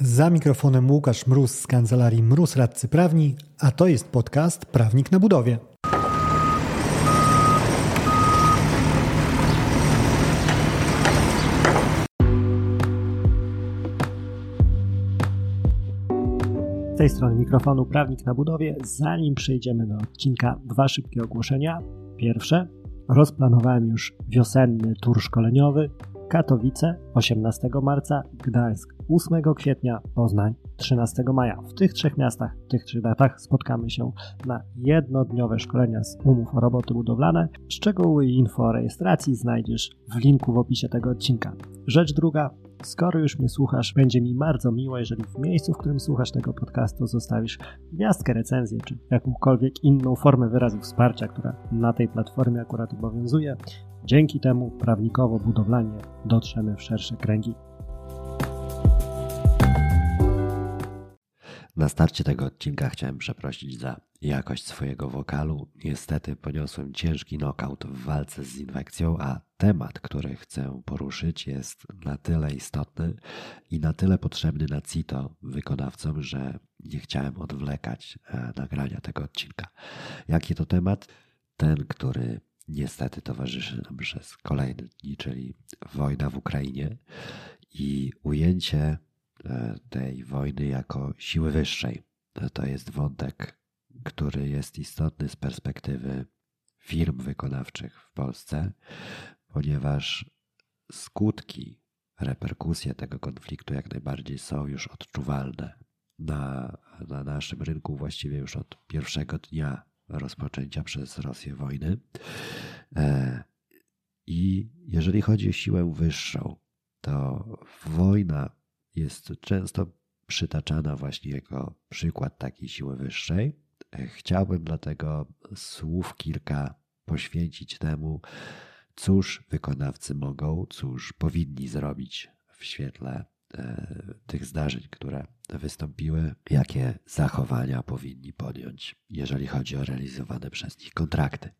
Za mikrofonem Łukasz Mróz z kancelarii Mróz Radcy Prawni, a to jest podcast Prawnik na budowie. Z tej strony mikrofonu Prawnik na budowie. Zanim przejdziemy do odcinka, dwa szybkie ogłoszenia. Pierwsze, rozplanowałem już wiosenny tur szkoleniowy Katowice 18 marca, Gdańsk 8 kwietnia, Poznań 13 maja. W tych trzech miastach, w tych trzech datach spotkamy się na jednodniowe szkolenia z umów o roboty budowlane. Szczegóły i info o rejestracji znajdziesz w linku w opisie tego odcinka. Rzecz druga, Skoro już mnie słuchasz, będzie mi bardzo miło, jeżeli w miejscu, w którym słuchasz tego podcastu, zostawisz gwiazdkę, recenzję, czy jakąkolwiek inną formę wyrazu wsparcia, która na tej platformie akurat obowiązuje. Dzięki temu prawnikowo-budowlanie dotrzemy w szersze kręgi. Na starcie tego odcinka chciałem przeprosić za jakość swojego wokalu. Niestety poniosłem ciężki knockout w walce z infekcją, a temat, który chcę poruszyć, jest na tyle istotny i na tyle potrzebny na CITO wykonawcom, że nie chciałem odwlekać e, nagrania tego odcinka. Jaki to temat? Ten, który niestety towarzyszy nam przez kolejne dni, czyli wojna w Ukrainie i ujęcie tej wojny jako siły wyższej. To jest wątek, który jest istotny z perspektywy firm wykonawczych w Polsce, ponieważ skutki, reperkusje tego konfliktu jak najbardziej są już odczuwalne na, na naszym rynku właściwie już od pierwszego dnia rozpoczęcia przez Rosję wojny. E, I jeżeli chodzi o siłę wyższą, to wojna jest często przytaczana właśnie jako przykład takiej siły wyższej. E, chciałbym dlatego słów kilka poświęcić temu, cóż wykonawcy mogą, cóż powinni zrobić w świetle e, tych zdarzeń, które wystąpiły, jakie zachowania powinni podjąć, jeżeli chodzi o realizowane przez nich kontrakty.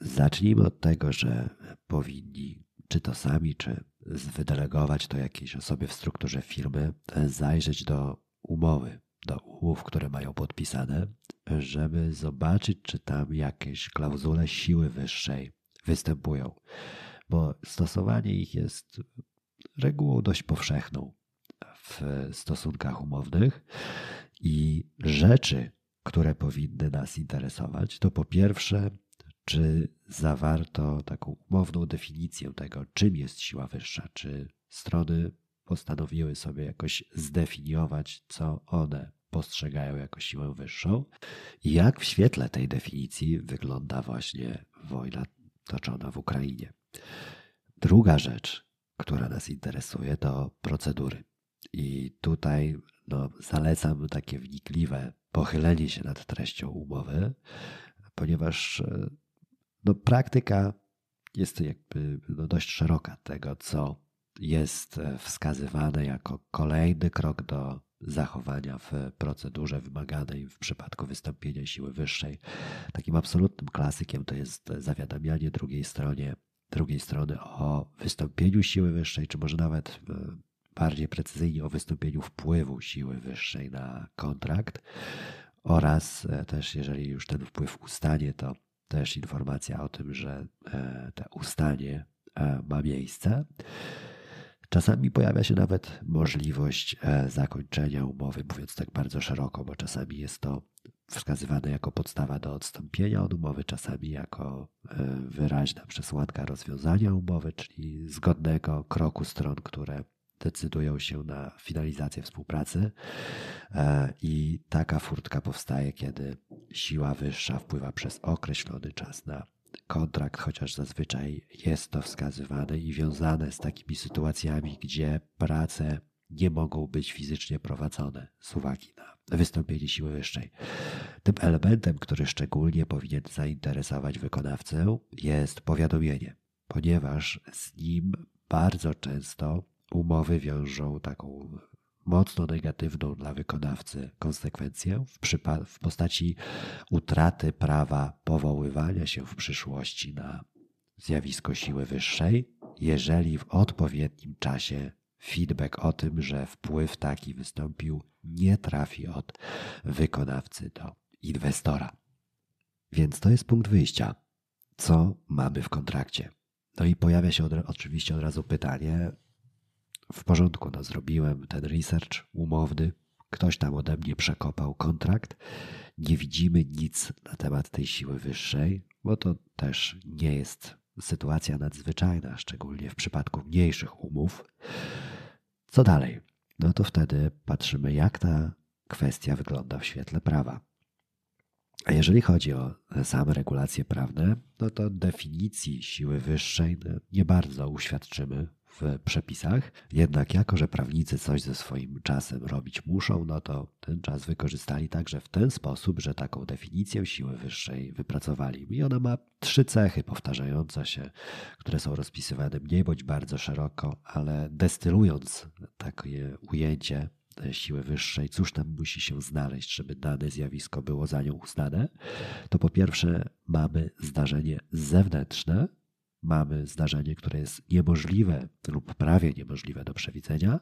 Zacznijmy od tego, że powinni, czy to sami, czy wydelegować to jakiejś osobie w strukturze firmy, zajrzeć do umowy, do umów, które mają podpisane, żeby zobaczyć, czy tam jakieś klauzule siły wyższej występują, bo stosowanie ich jest regułą dość powszechną w stosunkach umownych i rzeczy, które powinny nas interesować, to po pierwsze, czy zawarto taką umowną definicję tego, czym jest siła wyższa, czy strony postanowiły sobie jakoś zdefiniować, co one postrzegają jako siłę wyższą i jak w świetle tej definicji wygląda właśnie wojna toczona w Ukrainie. Druga rzecz, która nas interesuje, to procedury. I tutaj no, zalecam takie wnikliwe pochylenie się nad treścią umowy, ponieważ no, praktyka jest jakby no, dość szeroka tego, co jest wskazywane jako kolejny krok do zachowania w procedurze wymaganej w przypadku wystąpienia siły wyższej. Takim absolutnym klasykiem to jest zawiadamianie drugiej stronie, drugiej strony o wystąpieniu siły wyższej, czy może nawet e, bardziej precyzyjnie o wystąpieniu wpływu siły wyższej na kontrakt oraz e, też jeżeli już ten wpływ ustanie, to też informacja o tym, że e, te ustanie ma miejsce. Czasami pojawia się nawet możliwość e, zakończenia umowy, mówiąc tak bardzo szeroko, bo czasami jest to wskazywane jako podstawa do odstąpienia od umowy, czasami jako e, wyraźna przesłanka rozwiązania umowy, czyli zgodnego kroku stron, które decydują się na finalizację współpracy. E, I taka furtka powstaje, kiedy siła wyższa wpływa przez określony czas na kontrakt, chociaż zazwyczaj jest to wskazywane i wiązane z takimi sytuacjami, gdzie prace nie mogą być fizycznie prowadzone z uwagi na wystąpienie siły wyższej. Tym elementem, który szczególnie powinien zainteresować wykonawcę, jest powiadomienie, ponieważ z nim bardzo często umowy wiążą taką mocno negatywną dla wykonawcy konsekwencję w, w postaci utraty prawa powoływania się w przyszłości na zjawisko siły wyższej, jeżeli w odpowiednim czasie feedback o tym, że wpływ taki wystąpił, nie trafi od wykonawcy do inwestora. Więc to jest punkt wyjścia. Co mamy w kontrakcie? No i pojawia się od, oczywiście od razu pytanie: w porządku, no zrobiłem ten research umowny, ktoś tam ode mnie przekopał kontrakt, nie widzimy nic na temat tej siły wyższej, bo to też nie jest sytuacja nadzwyczajna, szczególnie w przypadku mniejszych umów. Co dalej? No to wtedy patrzymy, jak ta kwestia wygląda w świetle prawa. A jeżeli chodzi o same regulacje prawne, no to definicji siły wyższej no, nie bardzo uświadczymy w przepisach. Jednak jako, że prawnicy coś ze swoim czasem robić muszą, no to ten czas wykorzystali także w ten sposób, że taką definicję siły wyższej wypracowali. I ona ma trzy cechy powtarzające się, które są rozpisywane mniej bądź bardzo szeroko, ale destylując takie ujęcie siły wyższej, cóż tam musi się znaleźć, żeby dane zjawisko było za nią uznane, to po pierwsze mamy zdarzenie zewnętrzne, mamy zdarzenie, które jest niemożliwe lub prawie niemożliwe do przewidzenia,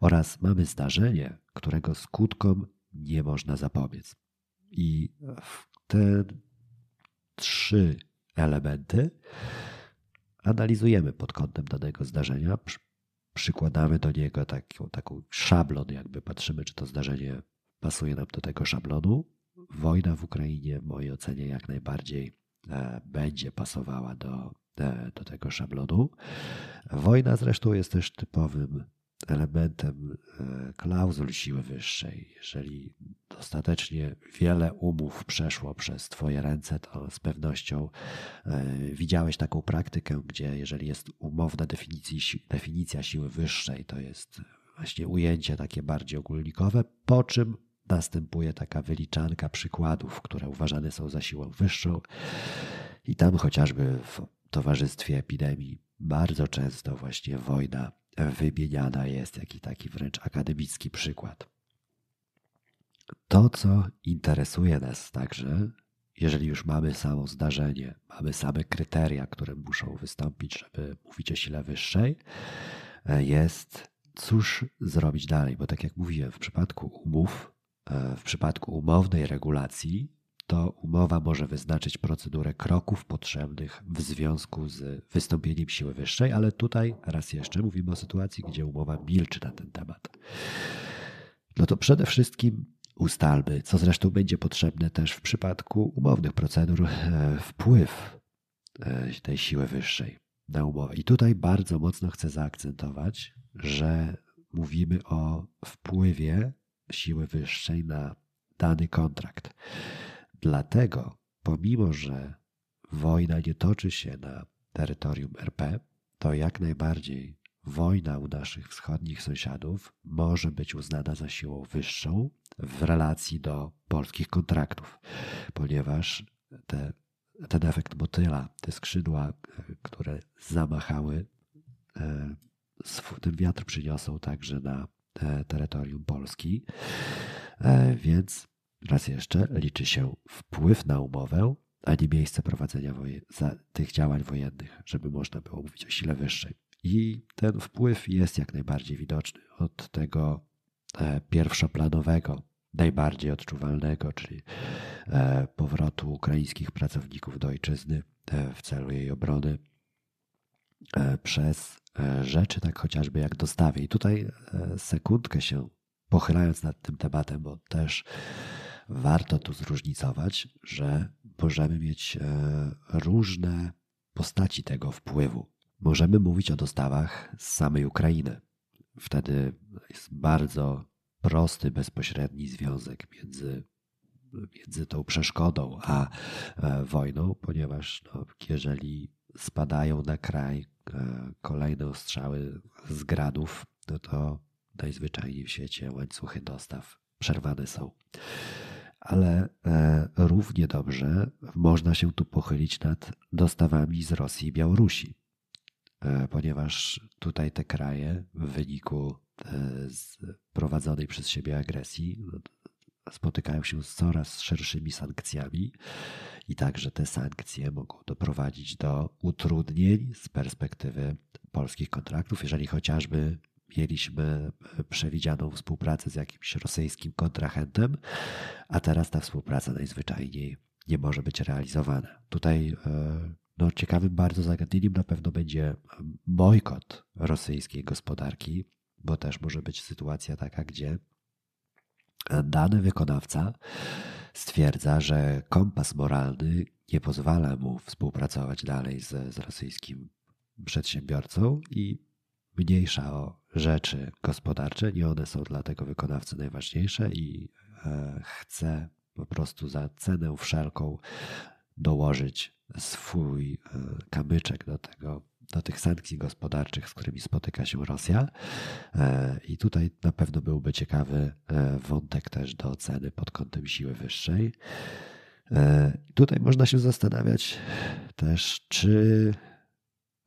oraz mamy zdarzenie, którego skutkom nie można zapobiec. I te trzy elementy analizujemy pod kątem danego zdarzenia, przykładamy do niego taką, szablon, jakby patrzymy, czy to zdarzenie pasuje nam do tego szablonu. Wojna w Ukrainie, w mojej ocenie, jak najbardziej e, będzie pasowała do do tego szablonu. Wojna zresztą jest też typowym elementem e, klauzul siły wyższej. Jeżeli dostatecznie wiele umów przeszło przez Twoje ręce, to z pewnością e, widziałeś taką praktykę, gdzie jeżeli jest umowna definicja siły wyższej, to jest właśnie ujęcie takie bardziej ogólnikowe, po czym następuje taka wyliczanka przykładów, które uważane są za siłę wyższą. I tam chociażby w towarzystwie epidemii bardzo często właśnie wojna wymieniana jest, jaki taki wręcz akademicki przykład. To, co interesuje nas także, jeżeli już mamy samo zdarzenie, mamy same kryteria, które muszą wystąpić, żeby mówić o sile wyższej, jest cóż zrobić dalej, bo tak jak mówiłem, w przypadku umów, w przypadku umownej regulacji, to umowa może wyznaczyć procedurę kroków potrzebnych w związku z wystąpieniem siły wyższej, ale tutaj raz jeszcze mówimy o sytuacji, gdzie umowa milczy na ten temat. No to przede wszystkim ustalmy, co zresztą będzie potrzebne też w przypadku umownych procedur, e, wpływ e, tej siły wyższej na umowę. I tutaj bardzo mocno chcę zaakcentować, że mówimy o wpływie siły wyższej na dany kontrakt. Dlatego, pomimo że wojna nie toczy się na terytorium RP, to jak najbardziej wojna u naszych wschodnich sąsiadów może być uznana za siłą wyższą w relacji do polskich kontraktów, ponieważ te, ten efekt motyla, te skrzydła, które zamachały, e, ten wiatr przyniosą także na terytorium Polski, e, więc Raz jeszcze liczy się wpływ na umowę, a nie miejsce prowadzenia tych działań wojennych, żeby można było mówić o sile wyższej. I ten wpływ jest jak najbardziej widoczny od tego e, pierwszoplanowego, najbardziej odczuwalnego, czyli e, powrotu ukraińskich pracowników do ojczyzny e, w celu jej obrony przez rzeczy tak chociażby jak dostawy. I tutaj sekundkę się pochylając nad tym tematem, bo też warto tu zróżnicować, że możemy mieć e, różne postaci tego wpływu. Możemy mówić o dostawach z samej Ukrainy. Wtedy jest bardzo prosty, bezpośredni związek między, między tą przeszkodą a e, wojną, ponieważ no, jeżeli spadają na kraj e, kolejne ostrzały z gradów, no to najzwyczajniej w świecie łańcuchy dostaw przerwane są ale e, równie dobrze można się tu pochylić nad dostawami z Rosji i Białorusi, e, ponieważ tutaj te kraje w wyniku e, prowadzonej przez siebie agresji no, spotykają się z coraz szerszymi sankcjami i także te sankcje mogą doprowadzić do utrudnień z perspektywy polskich kontraktów, jeżeli chociażby mieliśmy przewidzianą współpracę z jakimś rosyjskim kontrahentem, a teraz ta współpraca najzwyczajniej nie może być realizowana. Tutaj no, ciekawym bardzo zagadnieniem na pewno będzie bojkot rosyjskiej gospodarki, bo też może być sytuacja taka, gdzie dany wykonawca stwierdza, że kompas moralny nie pozwala mu współpracować dalej z, z rosyjskim przedsiębiorcą i mniejsza o rzeczy gospodarcze, nie one są dla tego wykonawcy najważniejsze i e, chce po prostu za cenę wszelką dołożyć swój e, kamyczek do tego, do tych sankcji gospodarczych, z którymi spotyka się Rosja. E, I tutaj na pewno byłby ciekawy wątek też do oceny pod kątem siły wyższej. Tutaj można się zastanawiać też, czy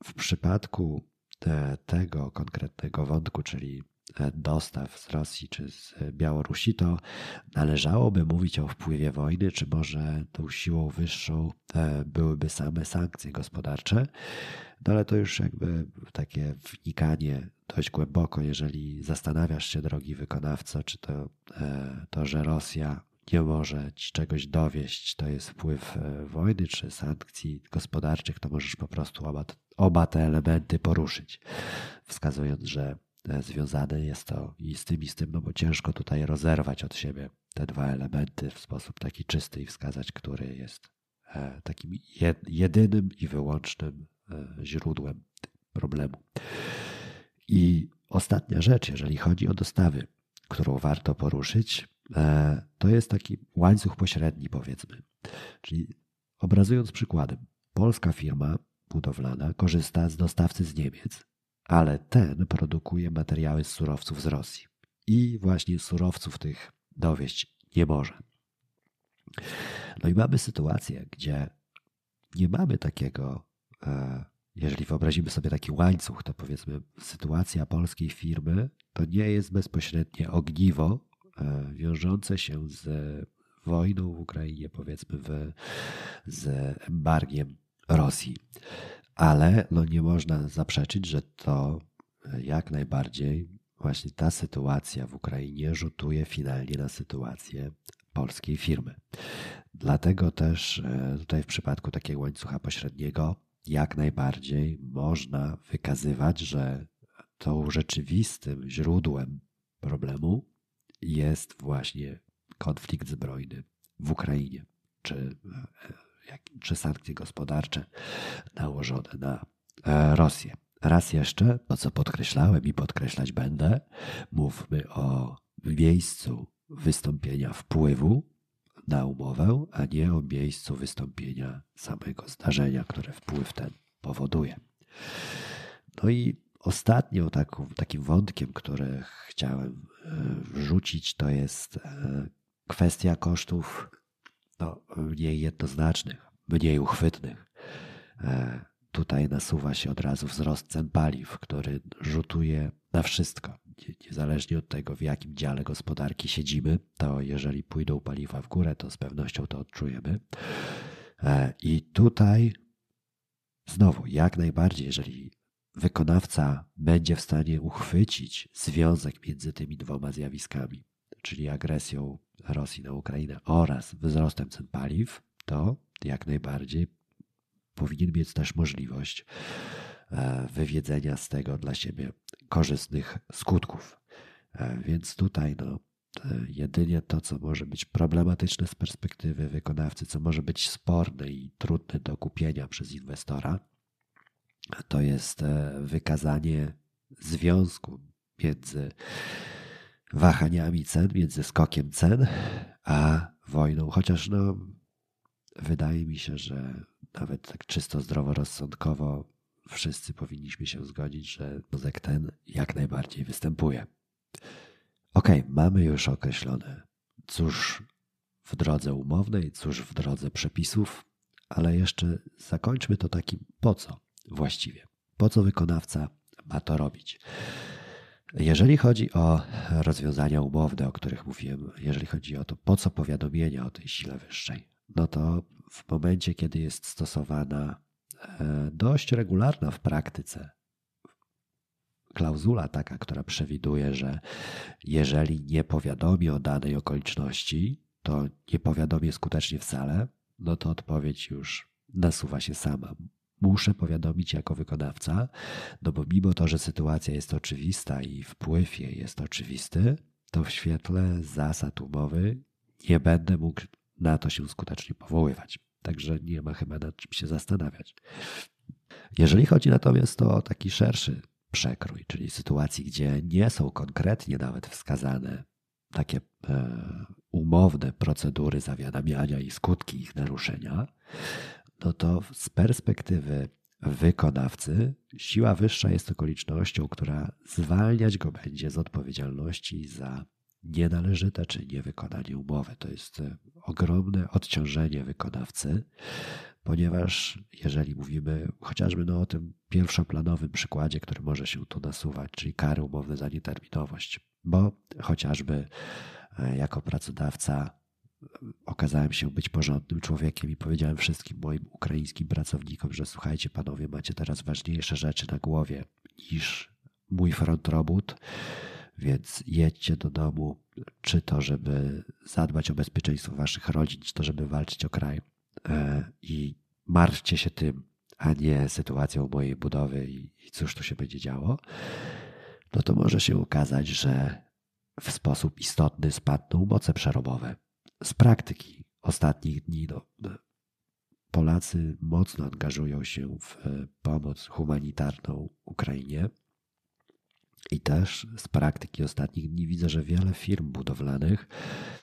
w przypadku tego konkretnego wątku, czyli dostaw z Rosji czy z Białorusi, to należałoby mówić o wpływie wojny, czy może tą siłą wyższą e, byłyby same sankcje gospodarcze. No ale to już jakby takie wnikanie dość głęboko, jeżeli zastanawiasz się, drogi wykonawco, czy to, e, to że Rosja nie może ci czegoś dowieść, to jest wpływ e, wojny czy sankcji gospodarczych, to możesz po prostu oba, oba te elementy poruszyć, wskazując, że E, związane jest to i z tym i z tym, no bo ciężko tutaj rozerwać od siebie te dwa elementy w sposób taki czysty i wskazać, który jest e, takim jedynym i wyłącznym źródłem problemu. I ostatnia rzecz, jeżeli chodzi o dostawy, którą warto poruszyć, to jest taki łańcuch pośredni, powiedzmy. Czyli obrazując przykładem, polska firma budowlana korzysta z dostawcy z Niemiec, ale ten produkuje materiały z surowców z Rosji. I właśnie surowców tych dowieść nie może. No i mamy sytuację, gdzie nie mamy takiego, e, jeżeli wyobrazimy sobie taki łańcuch, to powiedzmy sytuacja polskiej firmy to nie jest bezpośrednie ogniwo e, wiążące się z wojną w Ukrainie, powiedzmy w, z embargiem Rosji. Ale no nie można zaprzeczyć, że to e, jak najbardziej właśnie ta sytuacja w Ukrainie rzutuje finalnie na sytuację polskiej firmy. Dlatego też e, tutaj w przypadku takiego łańcucha pośredniego jak najbardziej można wykazywać, że tą rzeczywistym źródłem problemu jest właśnie konflikt zbrojny w Ukrainie, czy e, czy sankcje gospodarcze nałożone na e, Rosję. Raz jeszcze, to co podkreślałem i podkreślać będę, mówmy o miejscu wystąpienia wpływu na umowę, a nie o miejscu wystąpienia samego zdarzenia, które wpływ ten powoduje. No i ostatnią taką, takim wątkiem, który chciałem e, wrzucić, to jest e, kwestia kosztów no, mniej jednoznacznych, mniej uchwytnych. E, tutaj nasuwa się od razu wzrost cen paliw, który rzutuje na wszystko. Niezależnie od tego, w jakim dziale gospodarki siedzimy, to jeżeli pójdą paliwa w górę, to z pewnością to odczujemy. I tutaj znowu, jak najbardziej, jeżeli wykonawca będzie w stanie uchwycić związek między tymi dwoma zjawiskami, czyli agresją Rosji na Ukrainę oraz wzrostem cen paliw, to jak najbardziej powinien mieć też możliwość e, wywiedzenia z tego dla siebie korzystnych skutków. E, więc tutaj no, jedynie to, co może być problematyczne z perspektywy wykonawcy, co może być sporne i trudne do kupienia przez inwestora, to jest e, wykazanie związku między wahaniami cen, między skokiem cen a wojną. Chociaż no, wydaje mi się, że nawet tak czysto zdroworozsądkowo wszyscy powinniśmy się zgodzić, że mozek ten jak najbardziej występuje. Ok, mamy już określone, cóż w drodze umownej, cóż w drodze przepisów, ale jeszcze zakończmy to takim po co właściwie. Po co wykonawca ma to robić? Jeżeli chodzi o rozwiązania umowne, o których mówiłem, jeżeli chodzi o to, po co powiadomienia o tej sile wyższej, no to w momencie, kiedy jest stosowana e, dość regularna w praktyce klauzula taka, która przewiduje, że jeżeli nie powiadomi o danej okoliczności, to nie powiadomię skutecznie wcale, no to odpowiedź już nasuwa się sama. Muszę powiadomić jako wykonawca, no bo mimo to, że sytuacja jest oczywista i wpływ jej jest oczywisty, to w świetle zasad umowy nie będę mógł na to się skutecznie powoływać. Także nie ma chyba nad czym się zastanawiać. Jeżeli chodzi natomiast o taki szerszy przekrój, czyli sytuacji, gdzie nie są konkretnie nawet wskazane takie e, umowne procedury zawiadamiania i skutki ich naruszenia, no to z perspektywy wykonawcy siła wyższa jest okolicznością, która zwalniać go będzie z odpowiedzialności za nienależyte czy niewykonanie umowy. To jest e, ogromne odciążenie wykonawcy, ponieważ jeżeli mówimy chociażby no o tym pierwszoplanowym przykładzie, który może się tu nasuwać, czyli kary umowne za nieterminowość, bo chociażby e, jako pracodawca okazałem się być porządnym człowiekiem i powiedziałem wszystkim moim ukraińskim pracownikom, że słuchajcie panowie, macie teraz ważniejsze rzeczy na głowie niż mój front robót, więc jedźcie do domu, czy to, żeby zadbać o bezpieczeństwo waszych rodzin, czy to, żeby walczyć o kraj e, i martwcie się tym, a nie sytuacją mojej budowy i, i cóż tu się będzie działo, no to może się okazać, że w sposób istotny spadną moce przerobowe. Z praktyki ostatnich dni no, no Polacy mocno angażują się w pomoc humanitarną Ukrainie. I też z praktyki ostatnich dni widzę, że wiele firm budowlanych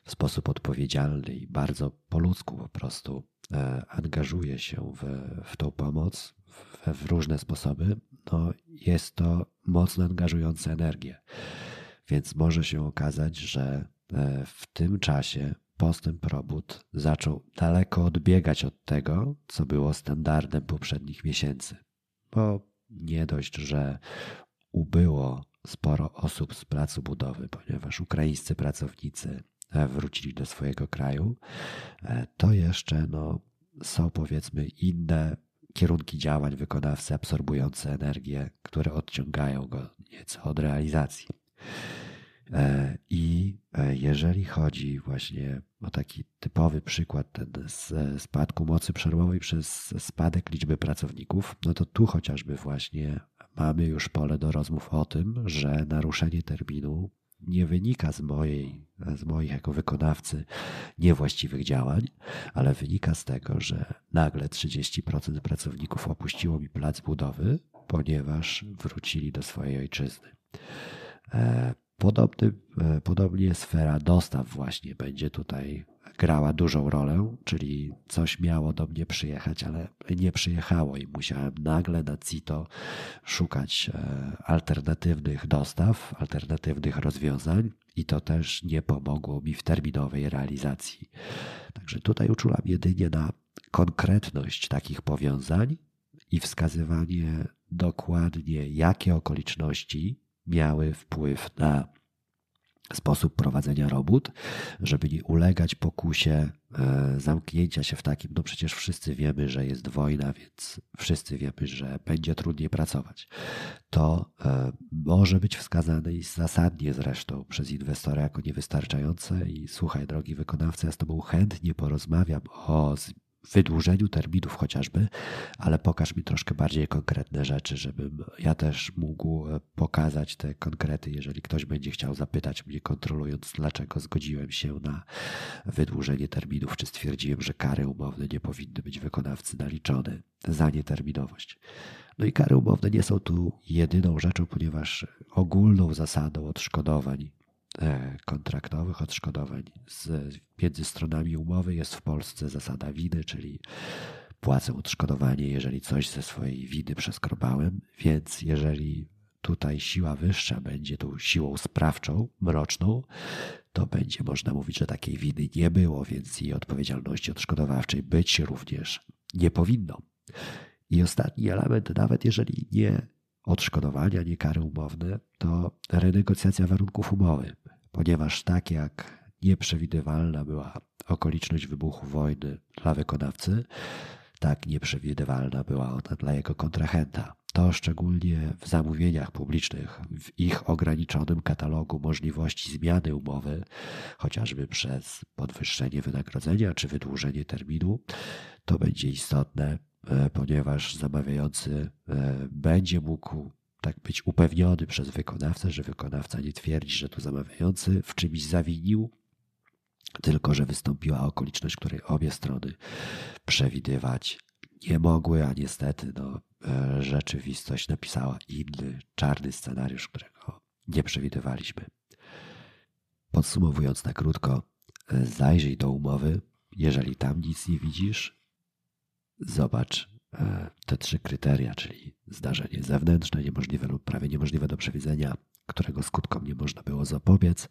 w sposób odpowiedzialny i bardzo po ludzku po prostu e, angażuje się w, w tą pomoc w, w różne sposoby. No, jest to mocno angażujące energię. Więc może się okazać, że e, w tym czasie postęp robót zaczął daleko odbiegać od tego, co było standardem poprzednich miesięcy. Bo nie dość, że ubyło sporo osób z placu budowy, ponieważ ukraińscy pracownicy e, wrócili do swojego kraju, e, to jeszcze no, są powiedzmy inne kierunki działań wykonawcy absorbujące energię, które odciągają go nieco od realizacji. E, I jeżeli chodzi właśnie o taki typowy przykład ten z spadku mocy przerobowej przez spadek liczby pracowników, no to tu chociażby właśnie mamy już pole do rozmów o tym, że naruszenie terminu nie wynika z mojej, z moich jako wykonawcy niewłaściwych działań, ale wynika z tego, że nagle 30% pracowników opuściło mi plac budowy, ponieważ wrócili do swojej ojczyzny. Podobny, e, podobnie sfera dostaw właśnie będzie tutaj grała dużą rolę, czyli coś miało do mnie przyjechać, ale nie przyjechało i musiałem nagle na CITO szukać e, alternatywnych dostaw, alternatywnych rozwiązań i to też nie pomogło mi w terminowej realizacji. Także tutaj uczulam jedynie na konkretność takich powiązań i wskazywanie dokładnie, jakie okoliczności miały wpływ na sposób prowadzenia robót, żeby nie ulegać pokusie e, zamknięcia się w takim, no przecież wszyscy wiemy, że jest wojna, więc wszyscy wiemy, że będzie trudniej pracować. To e, może być wskazane i zasadnie zresztą przez inwestora jako niewystarczające i słuchaj drogi wykonawca, ja z tobą chętnie porozmawiam o wydłużeniu terminów chociażby, ale pokaż mi troszkę bardziej konkretne rzeczy, żebym ja też mógł e, pokazać te konkrety, jeżeli ktoś będzie chciał zapytać mnie, kontrolując, dlaczego zgodziłem się na wydłużenie terminów, czy stwierdziłem, że kary umowne nie powinny być wykonawcy naliczone za nieterminowość. No i kary umowne nie są tu jedyną rzeczą, ponieważ ogólną zasadą odszkodowań kontraktowych odszkodowań z, między stronami umowy jest w Polsce zasada winy, czyli płacę odszkodowanie, jeżeli coś ze swojej winy przeskrobałem, więc jeżeli tutaj siła wyższa będzie tą siłą sprawczą, mroczną, to będzie można mówić, że takiej winy nie było, więc i odpowiedzialności odszkodowawczej być również nie powinno. I ostatni element, nawet jeżeli nie odszkodowania, nie kary umowne, to renegocjacja warunków umowy, ponieważ tak jak nieprzewidywalna była okoliczność wybuchu wojny dla wykonawcy, tak nieprzewidywalna była ona dla jego kontrahenta. To szczególnie w zamówieniach publicznych, w ich ograniczonym katalogu możliwości zmiany umowy, chociażby przez podwyższenie wynagrodzenia czy wydłużenie terminu, to będzie istotne, ponieważ zamawiający e, będzie mógł tak być upewniony przez wykonawcę, że wykonawca nie twierdzi, że tu zamawiający w czymś zawinił, tylko że wystąpiła okoliczność, której obie strony przewidywać nie mogły, a niestety no, e, rzeczywistość napisała inny, czarny scenariusz, którego nie przewidywaliśmy. Podsumowując na krótko, e, zajrzyj do umowy. Jeżeli tam nic nie widzisz, zobacz e, te trzy kryteria, czyli zdarzenie zewnętrzne, niemożliwe lub prawie niemożliwe do przewidzenia, którego skutkom nie można było zapobiec,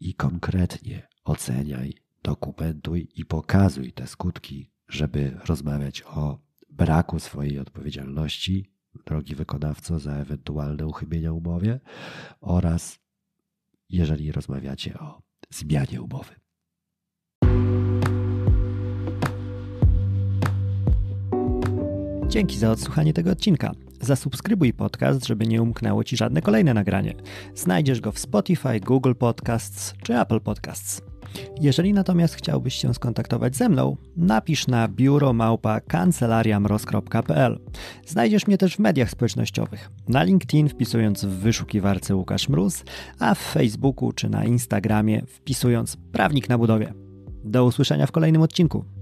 i konkretnie oceniaj, dokumentuj i pokazuj te skutki, żeby rozmawiać o braku swojej odpowiedzialności, drogi wykonawco, za ewentualne uchybienia umowie oraz jeżeli rozmawiacie o zmianie umowy. Dzięki za odsłuchanie tego odcinka. Zasubskrybuj podcast, żeby nie umknęło Ci żadne kolejne nagranie. Znajdziesz go w Spotify, Google Podcasts czy Apple Podcasts. Jeżeli natomiast chciałbyś się skontaktować ze mną, napisz na biuromałpa kancelariamroz.pl. Znajdziesz mnie też w mediach społecznościowych. Na LinkedIn wpisując w wyszukiwarce Łukasz Mróz, a w Facebooku czy na Instagramie wpisując Prawnik na budowie. Do usłyszenia w kolejnym odcinku.